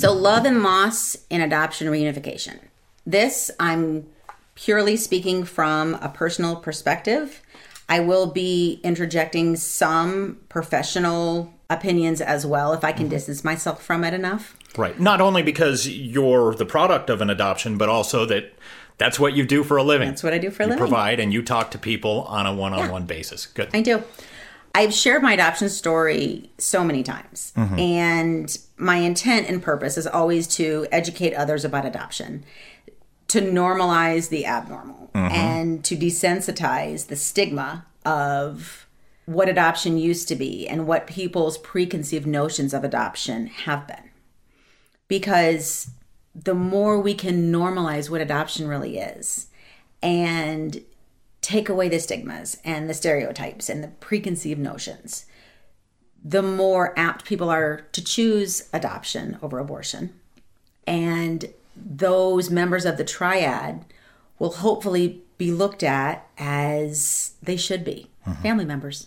So, love and loss in adoption reunification. This, I'm purely speaking from a personal perspective. I will be interjecting some professional opinions as well if I can mm-hmm. distance myself from it enough. Right. Not only because you're the product of an adoption, but also that that's what you do for a living. That's what I do for a you living. provide and you talk to people on a one-on-one basis. Good. I do. I've shared my adoption story so many times, mm-hmm. and my intent and purpose is always to educate others about adoption, to normalize the abnormal, mm-hmm. and to desensitize the stigma of what adoption used to be and what people's preconceived notions of adoption have been. Because the more we can normalize what adoption really is and take away the stigmas and the stereotypes and the preconceived notions, the more apt people are to choose adoption over abortion. And those members of the triad will hopefully be looked at as they should be mm-hmm. family members.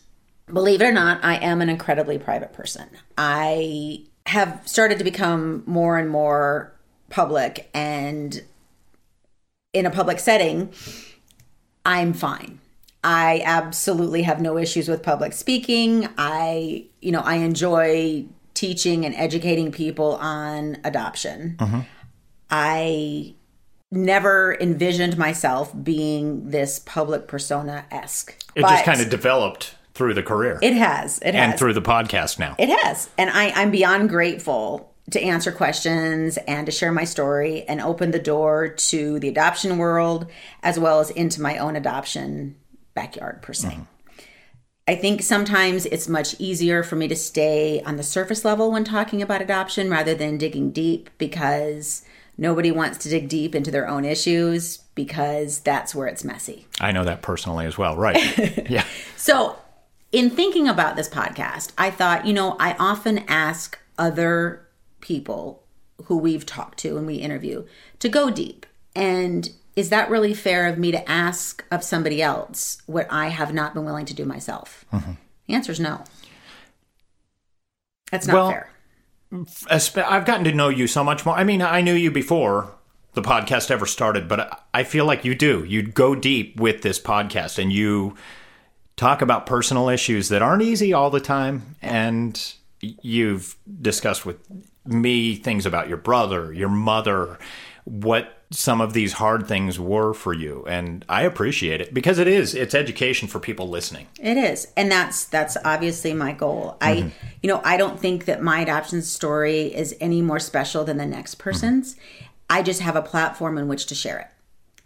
Believe it or not, I am an incredibly private person. I have started to become more and more public and in a public setting, I'm fine. I absolutely have no issues with public speaking. I, you know, I enjoy teaching and educating people on adoption. Mm-hmm. I never envisioned myself being this public persona esque. It just kind of developed through the career it has it and has through the podcast now. it has. And I, I'm beyond grateful to answer questions and to share my story and open the door to the adoption world as well as into my own adoption backyard, per se. Mm-hmm. I think sometimes it's much easier for me to stay on the surface level when talking about adoption rather than digging deep because nobody wants to dig deep into their own issues because that's where it's messy. I know that personally as well. Right. yeah. So, in thinking about this podcast, I thought, you know, I often ask other people who we've talked to and we interview to go deep. And is that really fair of me to ask of somebody else what I have not been willing to do myself? Mm-hmm. The answer is no. That's not Well, fair. I've gotten to know you so much more. I mean, I knew you before the podcast ever started, but I- I feel like you do. You go deep with this podcast and you talk about personal issues that aren't easy all the time. And you've discussed with me things about your brother, your mother, what some of these hard things were for you. And I appreciate it because it is, it's education for people listening. It is. And that's that's obviously my goal. I mm-hmm. you know, I don't think that my adoption story is any more special than the next mm-hmm. person's. I just have a platform in which to share it.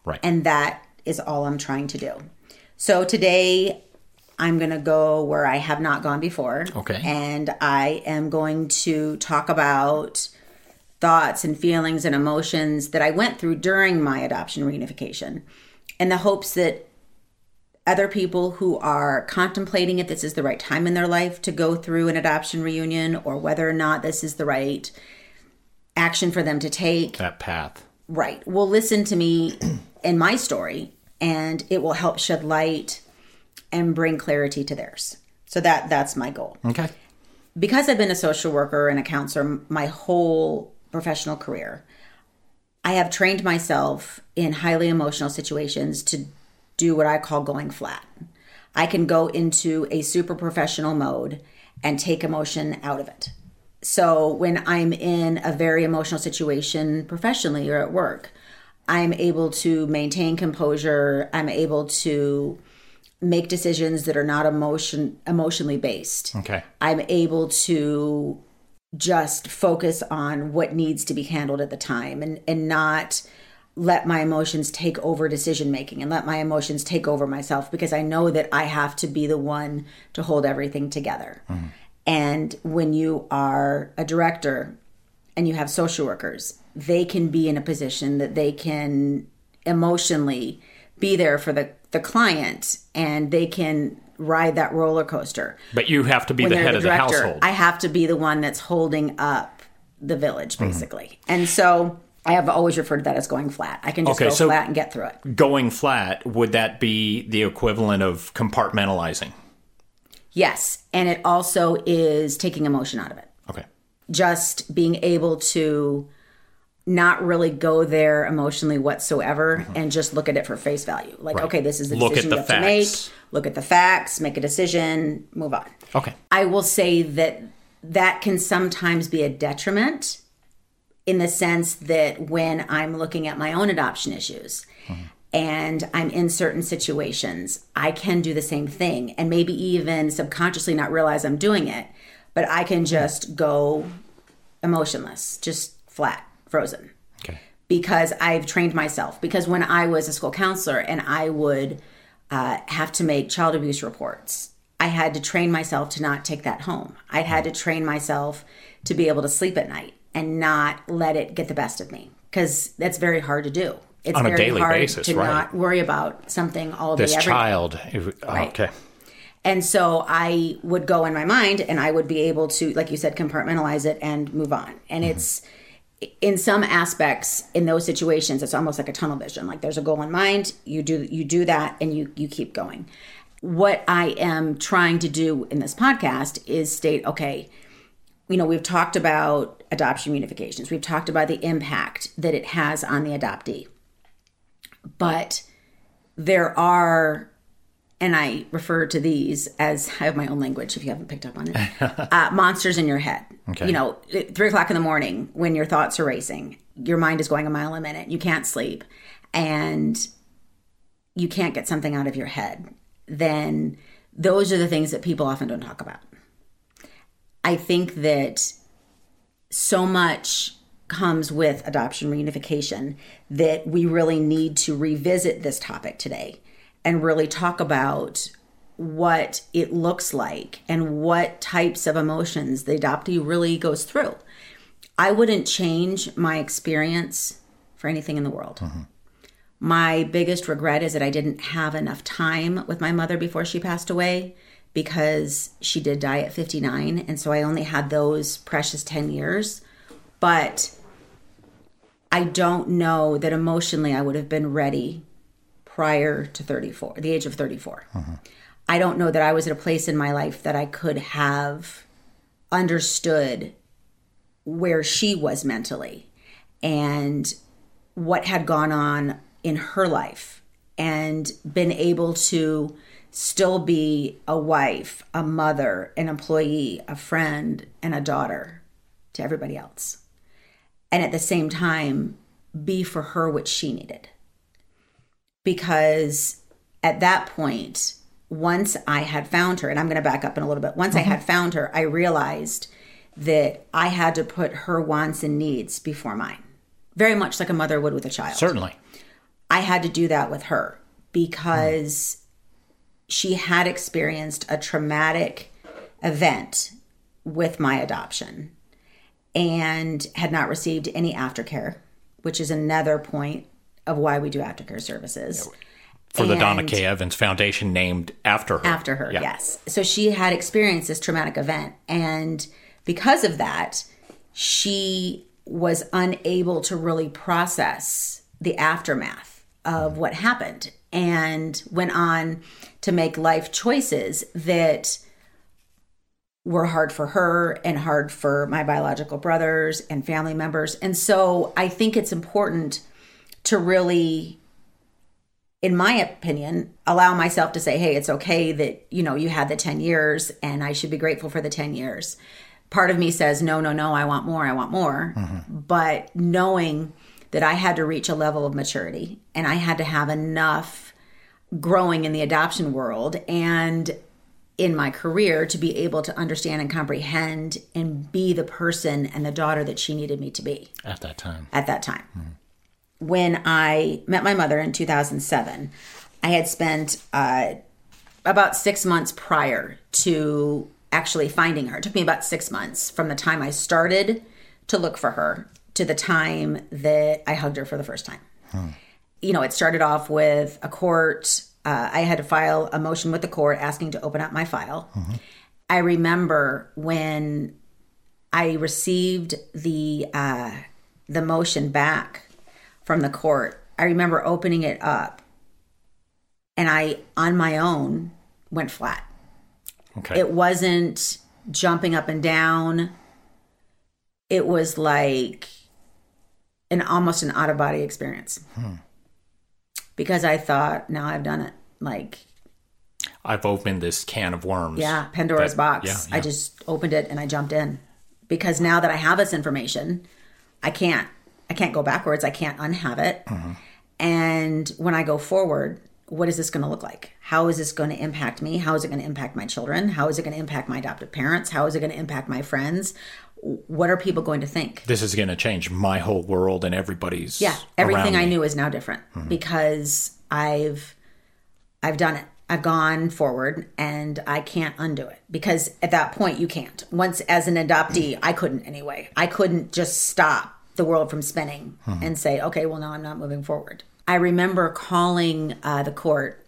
Right. And that is all I'm trying to do. So today I'm going to go where I have not gone before. Okay. And I am going to talk about thoughts and feelings and emotions that I went through during my adoption reunification in the hopes that other people who are contemplating if this is the right time in their life to go through an adoption reunion or whether or not this is the right action for them to take that path. right will listen to me and my story and it will help shed light and bring clarity to theirs so that that's my goal Okay. because I've been a social worker and a counselor my whole professional career, I have trained myself in highly emotional situations to do what I call going flat. I can go into a super professional mode and take emotion out of it. So when I'm in a very emotional situation professionally or at work, I'm able to maintain composure. I'm able to make decisions that are not emotion emotionally based. Okay. I'm able to just focus on what needs to be handled at the time and and not let my emotions take over decision making and let my emotions take over myself because I know that I have to be the one to hold everything together. Mm-hmm. And when you are a director and you have social workers, they can be in a position that they can emotionally be there for the, the client and they can ride that roller coaster. But you have to be When the head of the director, household. I have to be the one that's holding up the village, mm-hmm. basically. And so I have always referred to that as going flat. I can just Okay, go so- flat and get through it. Going flat, would that be the equivalent of compartmentalizing? Yes. And it also is taking emotion out of it. Okay. Just being able to not really go there emotionally whatsoever and just look at it for face value. Like, Mm-hmm. Right. okay, this is the Look decision at you the have to make. Look at the facts, make a decision, move on. Okay. I will say that that can sometimes be a detriment in the sense that when I'm looking at my own adoption issues and I'm in certain situations, I can do the same thing and maybe even subconsciously not realize I'm doing it, but I can just go emotionless, just flat, frozen Okay. because I've trained myself. Because when I was a school counselor and I would uh, have to make child abuse reports, I had to train myself to not take that home. I had to train myself to be able to sleep at night and not let it get the best of me because that's very hard to do. It's On a very daily hard basis, to right. not worry about something all day This every child. if- oh, Right. Okay. And so I would go in my mind and I would be able to, like you said, compartmentalize it and move on. And it's in some aspects in those situations, it's almost like a tunnel vision. Like there's a goal in mind, you do you do that and you you keep going. What I am trying to do in this podcast is state, okay, you know, we've talked about adoption unifications. We've talked about the impact that it has on the adoptee. But there are and I refer to these as I have my own language if you haven't picked up on it. uh, monsters in your head. Okay. You know, three o'clock in the morning when your thoughts are racing, your mind is going a mile a minute. You can't sleep, and you can't get something out of your head. Then those are the things that people often don't talk about. I think that so much comes with adoption reunification that we really need to revisit this topic today and really talk about what it looks like and what types of emotions the adoptee really goes through. I wouldn't change my experience for anything in the world. Mm-hmm. My biggest regret is that I didn't have enough time with my mother before she passed away because she did die at 59 and so I only had those precious 10 years. But I don't know that emotionally I would have been ready prior to 34, the age of 34. I don't know that I was at a place in my life that I could have understood where she was mentally and what had gone on in her life and been able to still be a wife, a mother, an employee, a friend, and a daughter to everybody else. And at the same time, be for her what she needed. Because at that point, once I had found her, and I'm going to back up in a little bit, once I mm-hmm. had found her, I realized that I had to put her wants and needs before mine, very much like a mother would with a child. Certainly. I had to do that with her because mm-hmm. she had experienced a traumatic event with my adoption and had not received any aftercare, which is another point of why we do aftercare services. For the Donna And- K. Evans Foundation named after her. after her Yeah. yes so she had experienced this traumatic event and because of that she was unable to really process the aftermath of what happened and went on to make life choices that were hard for her and hard for my biological brothers and family members. And so I think it's important to really in my opinion, allow myself to say, hey, it's okay that, you know, you had the 10 years and I should be grateful for the 10 years. Part of me says, no, no, no, I want more, I want more. Mm-hmm. But knowing that I had to reach a level of maturity and I had to have enough growing in the adoption world and in my career to be able to understand and comprehend and be the person and the daughter that she needed me to be At that time. at that time. Mm-hmm. When I met my mother in 2007, I had spent uh, about six months prior to actually finding her. It took me about six months from the time I started to look for her to the time that I hugged her for the first time. You know, it started off with a court. Uh, I had to file a motion with the court asking to open up my file. I remember when I received the uh, the motion back from the court. I remember opening it up, and I, on my own, went flat. Okay. It wasn't jumping up and down. It was like an almost an out of body experience. Hmm. Because I thought, now I've done it. Like, I've opened this can of worms. yeah, Pandora's That- box. yeah, I just opened it and I jumped in. Because now that I have this information, I can't I can't go backwards. I can't unhave it. Mm-hmm. And when I go forward, what is this going to look like? How is this going to impact me? How is it going to impact my children? How is it going to impact my adoptive parents? How is it going to impact my friends? What are people going to think? This is going to change my whole world and everybody's. Yeah, everything I knew is now different because I've I've done it. I've gone forward and I can't undo it because at that point you can't. Once as an adoptee, I couldn't anyway. I couldn't just stop the world from spinning and say, okay, well, no, I'm not moving forward. I remember calling uh, the court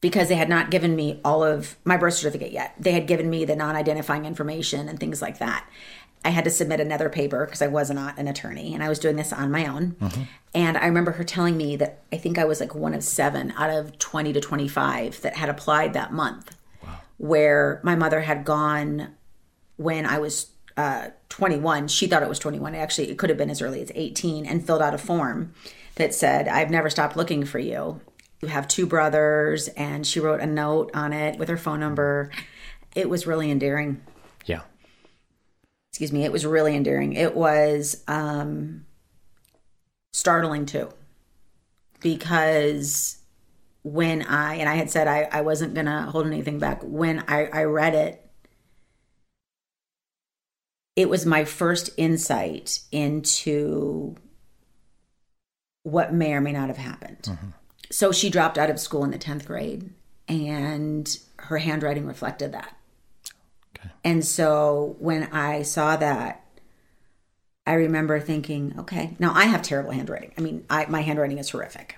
because they had not given me all of my birth certificate yet. They had given me the non identifying information and things like that. I had to submit another paper because I was not an attorney and I was doing this on my own. And I remember her telling me that I think I was like one of seven out of 20 to 25 that had applied that month, where my mother had gone when I was uh, 21. She thought it was 21. Actually, it could have been as early as 18 and filled out a form that said, I've never stopped looking for you. You have two brothers. And she wrote a note on it with her phone number. It was really endearing. Yeah. Excuse me. It was really endearing. It was um, startling too. Because when I, and I had said I, I wasn't going to hold anything back, when I, I read it, it was my first insight into what may or may not have happened. So she dropped out of school in the 10th grade, and her handwriting reflected that. And so when I saw that, I remember thinking, okay, now I have terrible handwriting. I mean, I, my handwriting is horrific.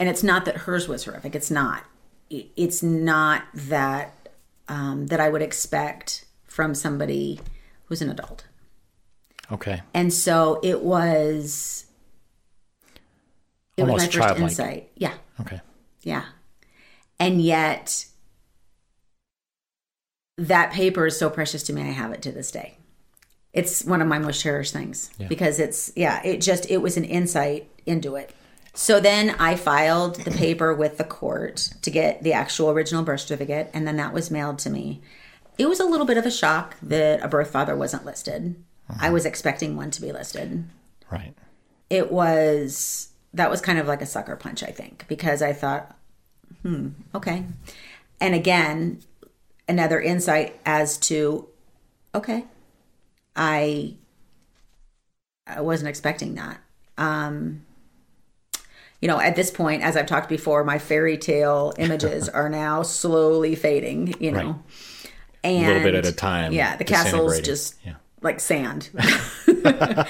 And it's not that hers was horrific. It's not. It's not that um, that I would expect from somebody who's an adult. Okay. And so it was. It was Almost my first childlike. insight. Yeah, Okay. yeah. And yet, that paper is so precious to me. I have it to this day. It's one of my most cherished things because it's, yeah, it just, it was an insight into it. So then I filed the paper with the court to get the actual original birth certificate, and then that was mailed to me. It was a little bit of a shock that a birth father wasn't listed. I was expecting one to be listed Right. it was that was kind of like a sucker punch i think because i thought hmm okay and again another insight as to okay i i wasn't expecting that um you know at this point as i've talked before my fairy tale images are now slowly fading you know Right. And A little bit at a time. yeah the castle's just Yeah. like sand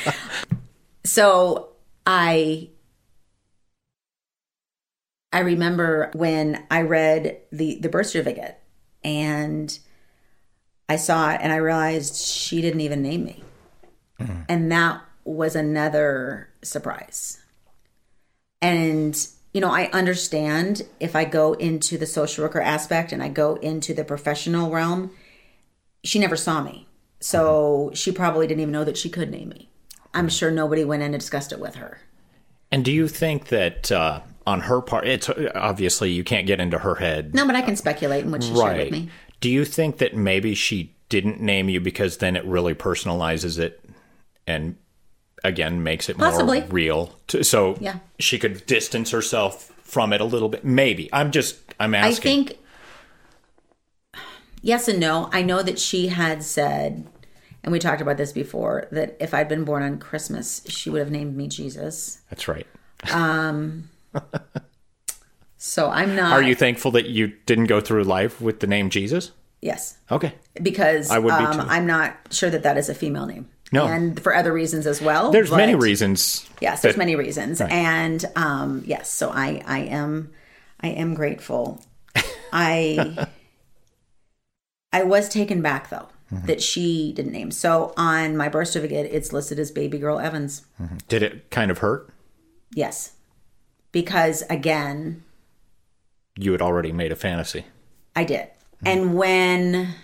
so i i remember when i read the the birth certificate and i saw it and i realized she didn't even name me mm-hmm. and that was another surprise and you know i understand if i go into the social worker aspect and i go into the professional realm she never saw me. So she probably didn't even know that she could name me. I'm sure nobody went in and discussed it with her. And do you think that uh, on her part, it's obviously you can't get into her head, No, but I can speculate in what she shared with me. Do you think that maybe she didn't name you because then it really personalizes it and again makes it Possibly. more real? To, so Yeah. she could distance herself from it a little bit. Maybe. I'm just I'm asking. I think yes and no. I know that she had said, and we talked about this before, that if I'd been born on Christmas, she would have named me Jesus. That's right. So I'm not. Are you thankful that you didn't go through life with the name Jesus? Yes, Okay. because I would be um. I'm not sure that that is a female name. No. and for other reasons as well. There's many reasons. Yes, there's that- many reasons, and um, yes, so I I am I am grateful. I I was taken back though Mm-hmm. that she didn't name. So on my birth certificate, it's listed as baby girl Evans. Mm-hmm. Did it kind of hurt? Yes, because again, You had already made a fantasy. I did. Mm-hmm. And when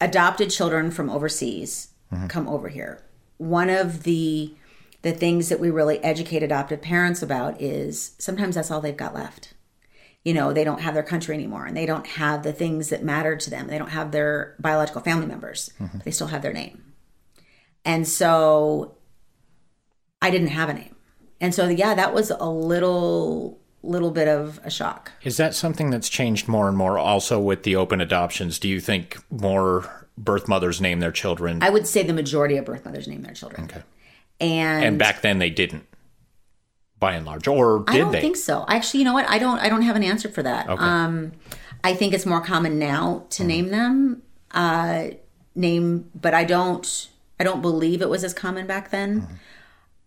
adopted children from overseas mm-hmm. come over here, one of the the things that we really educate adoptive parents about is sometimes that's all they've got left. You know, they don't have their country anymore and they don't have the things that matter to them. They don't have their biological family members. Mm-hmm. But they still have their name. And so I didn't have a name. And so yeah, that was a little little bit of a shock. Is that something that's changed more and more also with the open adoptions? Do you think more birth mothers name their children? I would say the majority of birth mothers name their children. Okay. And, and back then they didn't, by and large. Or did I don't they? think so. Actually, you know what? I don't. I don't have an answer for that. Okay. Um, I think it's more common now to name them. Uh, name, but I don't. I don't believe it was as common back then.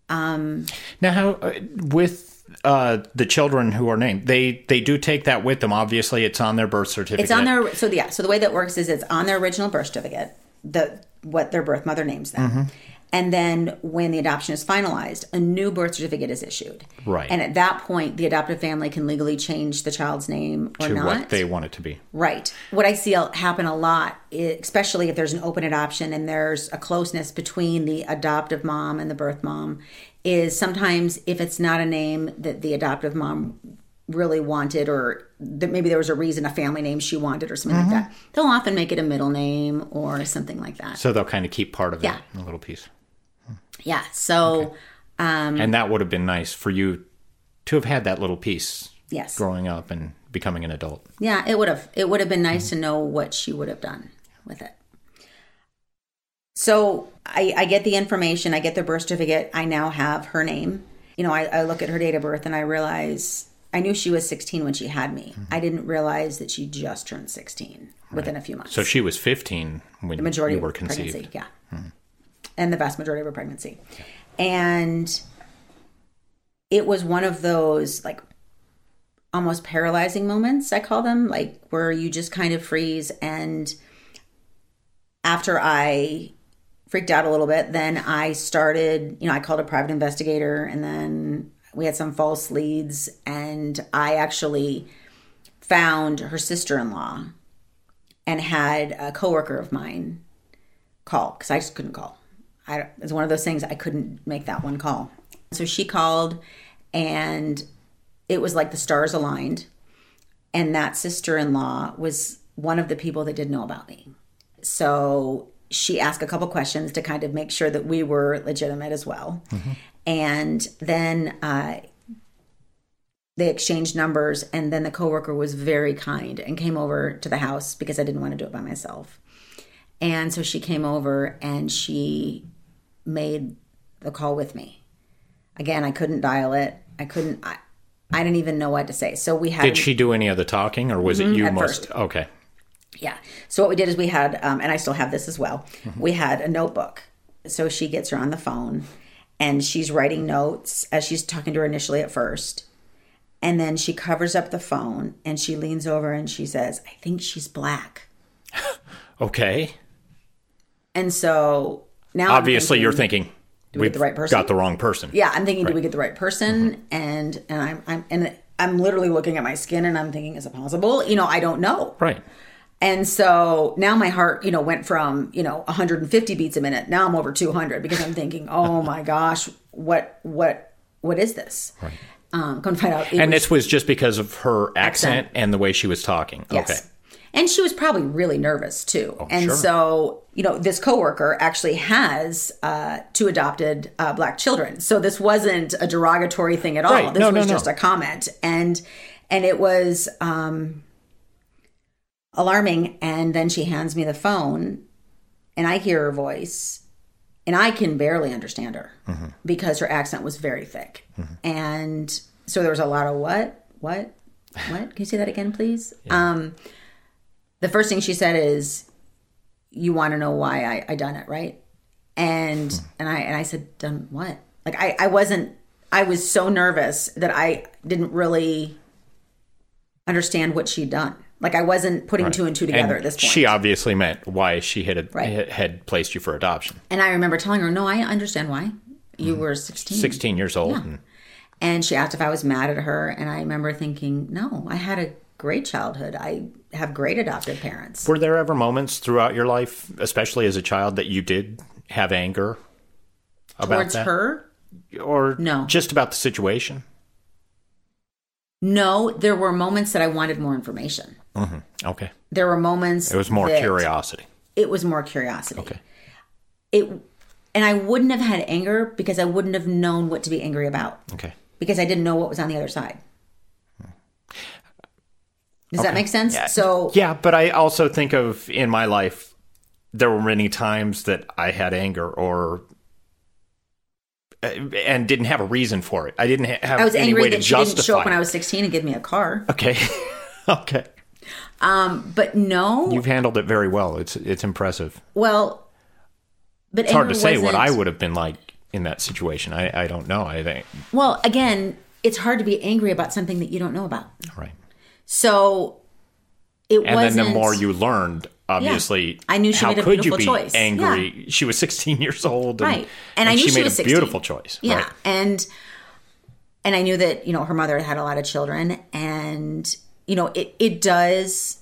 um Now, how uh, with uh, the children who are named, they they do take that with them. Obviously, it's on their birth certificate. It's on their. So yeah. So the way that works is it's on their original birth certificate. The what their birth mother names them. Mm-hmm. And then when the adoption is finalized, a new birth certificate is issued. Right. And at that point, the adoptive family can legally change the child's name or to not. what they want it to be. Right. What I see happen a lot, especially if there's an open adoption and there's a closeness between the adoptive mom and the birth mom, is sometimes if it's not a name that the adoptive mom really wanted or that maybe there was a reason a family name she wanted or something like mm-hmm. that they'll often make it a middle name or something like that So they'll kind of keep part of Yeah. it, a little piece. Yeah so um and that would have been nice for you to have had that little piece yes growing up and becoming an adult. Yeah, it would have. It would have been nice to know what she would have done with it. So I, I get the information. I get the birth certificate. I now have her name. You know, I, I look at her date of birth and I realize I knew she was 16 when she had me. I didn't realize that she just turned 16 within a few months. So she was 15 when the majority you were conceived. pregnancy, yeah, and the vast majority of her pregnancy, and it was one of those like almost paralyzing moments i call them like where you just kind of freeze. And after i freaked out a little bit then i started you know i called a private investigator and then we had some false leads. And i actually found her sister-in-law and had a coworker of mine call because i just couldn't call I, it's one of those things i couldn't make that one call. So she called and it was like the stars aligned and that sister-in-law was one of the people that didn't know about me. So she asked a couple questions to kind of make sure that we were legitimate as well. And then uh, they exchanged numbers and then the coworker was very kind and came over to the house because i didn't want to do it by myself. And so she came over and she made the call with me again i couldn't dial it i couldn't i, I didn't even know what to say so we had Did she do any of the talking or was it you Mm-hmm. most? first. Okay. yeah. So what we did is we had, um, and I still have this as well. We had a notebook. So she gets her on the phone, and she's writing notes as she's talking to her initially at first, and then she covers up the phone and she leans over and she says, "I think she's black." Okay. And so now, Obviously, you're thinking, thinking we we've get the right person? got the wrong person. Yeah, I'm thinking, do we get the right person? And and I'm I'm and I'm literally looking at my skin and I'm thinking, is it possible? You know, I don't know. Right. And so now my heart, you know, went from, you know, 150 beats a minute. Now I'm over 200 because I'm thinking, oh my gosh, what, what, what is this? Right. Um, come find out. it And was- this was just because of her accent, Accent. and the way she was talking. Yes. Okay. And she was probably really nervous too. and sure. so, you know, this coworker actually has uh, two adopted uh, black children. So this wasn't a derogatory thing at all. Right. This No, no, was no. just a comment. And and it was um, alarming. And then she hands me the phone, and I hear her voice, and I can barely understand her Mm-hmm. because her accent was very thick. And so there was a lot of what, what, what? Can you say that again, please? Um, the first thing she said is, "You want to know why I, I done it, right?" And Hmm. and I and I said, "Done what?" Like I I wasn't. I was so nervous that I didn't really understand what she'd done. Like I wasn't putting two and two together And at this point. She obviously meant why she had Right. had, placed you for adoption. and I remember telling her, "No, I understand why. You were 16. 16 years old. Yeah. and- And she asked if I was mad at her, and I remember thinking, "No, I had a great childhood. I have great adoptive parents." Were there ever moments throughout your life, especially as a child, that you did have anger about Towards that? her, Or No. just about the situation? no, there were moments that I wanted more information. Mm-hmm. Okay. There were moments It was more curiosity. It was more curiosity. Okay. It, and I wouldn't have had anger because I wouldn't have known what to be angry about Okay. because I didn't know what was on the other side. Does that make sense? Yeah. So Yeah, but I also think of in my life, there were many times that I had anger or uh, and didn't have a reason for it. I didn't have I was any angry way to that she didn't show justify up when I was 16 and give me a car. Okay. okay. But no, You've handled it very well. It's it's impressive. well, but It's hard to say what I would have been like in that situation. I, I don't know. I think Well, again, it's hard to be angry about something that you don't know about. right. So it And wasn't. then the more you learned, obviously, I knew she how made a could you beautiful be choice. angry? She was 16 years old, and, right, and, I knew she, she, made was a 16. beautiful choice. Yeah, right. and and I knew that you know her mother had a lot of children, and you know it it does.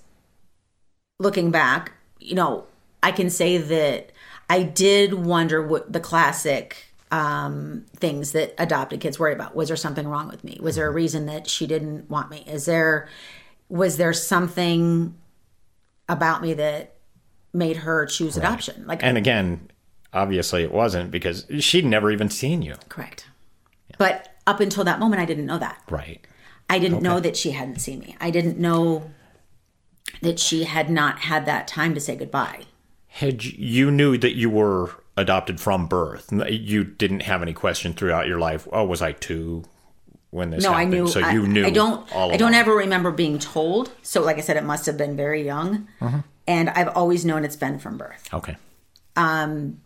Looking back, you know, I can say that I did wonder what the classic um, things that adopted kids worry about. Was there something wrong with me? Was there a reason that she didn't want me? Is there was there something about me that made her choose adoption? Like And again, obviously, it wasn't because she'd never even seen you. correct. But up until that moment, I didn't know that. Right. I didn't know that she hadn't seen me. I didn't know that she had not had that time to say goodbye. Had you, you knew that you were adopted from birth? You didn't have any question throughout your life. Oh, was I two when this No, I knew. So I, you knew. I don't. All I don't ever remember being told. So, like I said, it must have been very young, Mm-hmm. and I've always known it's been from birth. Okay. Um,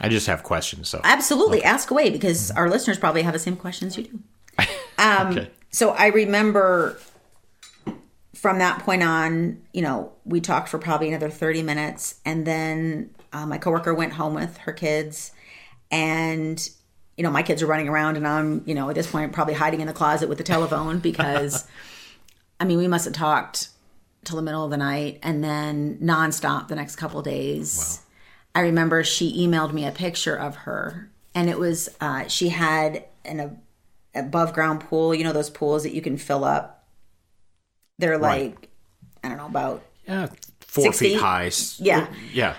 I just have questions. So Absolutely, ask away because our listeners probably have the same questions you do. Um, okay. So I remember from that point on, you know, we talked for probably another 30 minutes. And then uh, my coworker went home with her kids. And, you know, my kids are running around and I'm, you know, at this point probably hiding in the closet with the telephone because, I mean, we must have talked till the middle of the night and then nonstop the next couple of days. I remember she emailed me a picture of her and it was, uh, she had an above ground pool, you know, those pools that you can fill up. They're like, I don't know, about Yeah, four feet feet? high. Yeah. Yeah.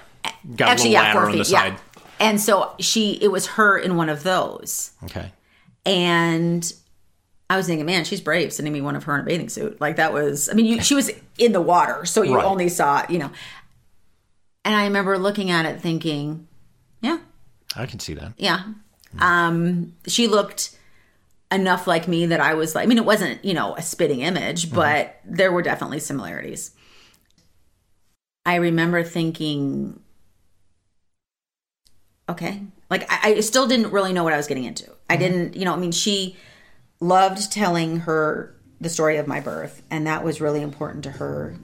Got actually, a little yeah, ladder four on the feet. Yeah. side. And so she, it was her in one of those. Okay. And I was thinking, man, she's brave sending me one of her in a bathing suit. Like that was, I mean, you, she was in the water, so you Right. only saw, you know. And I remember looking at it thinking, yeah, I can see that. yeah. Um, she looked enough like me that I was like, I mean, it wasn't, you know, a spitting image, but there were definitely similarities. I remember thinking, okay, like I, I still didn't really know what I was getting into. I mm-hmm. didn't, you know, I mean, she loved telling her the story of my birth, and that was really important to her.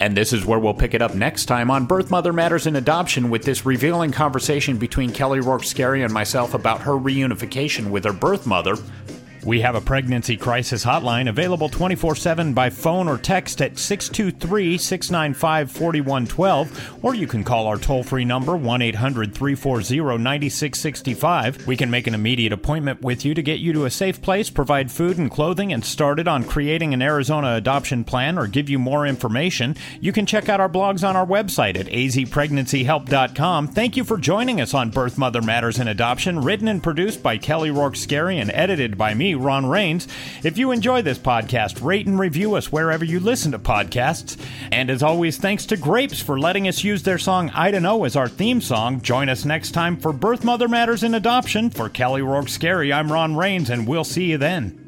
And this is where we'll pick it up next time on Birth Mother Matters in Adoption with this revealing conversation between Kelly Rourke Scarry and myself about her reunification with her birth mother, We have a pregnancy crisis hotline available 24 7 by phone or text at 623 695 4112, or you can call our toll free number 1 800 340 9665. We can make an immediate appointment with you to get you to a safe place, provide food and clothing, and started on creating an Arizona adoption plan or give you more information. You can check out our blogs on our website at azpregnancyhelp.com. Thank you for joining us on Birth Mother Matters in Adoption, written and produced by Kelly Rourke Scarry and edited by me, Ron Rains. If you enjoy this podcast, rate and review us wherever you listen to podcasts. And as always, thanks to Grapes for letting us use their song I Don't Know as our theme song. Join us next time for Birth Mother Matters in Adoption. For Kelly Rourke Scarry, I'm Ron Rains, and we'll see you then.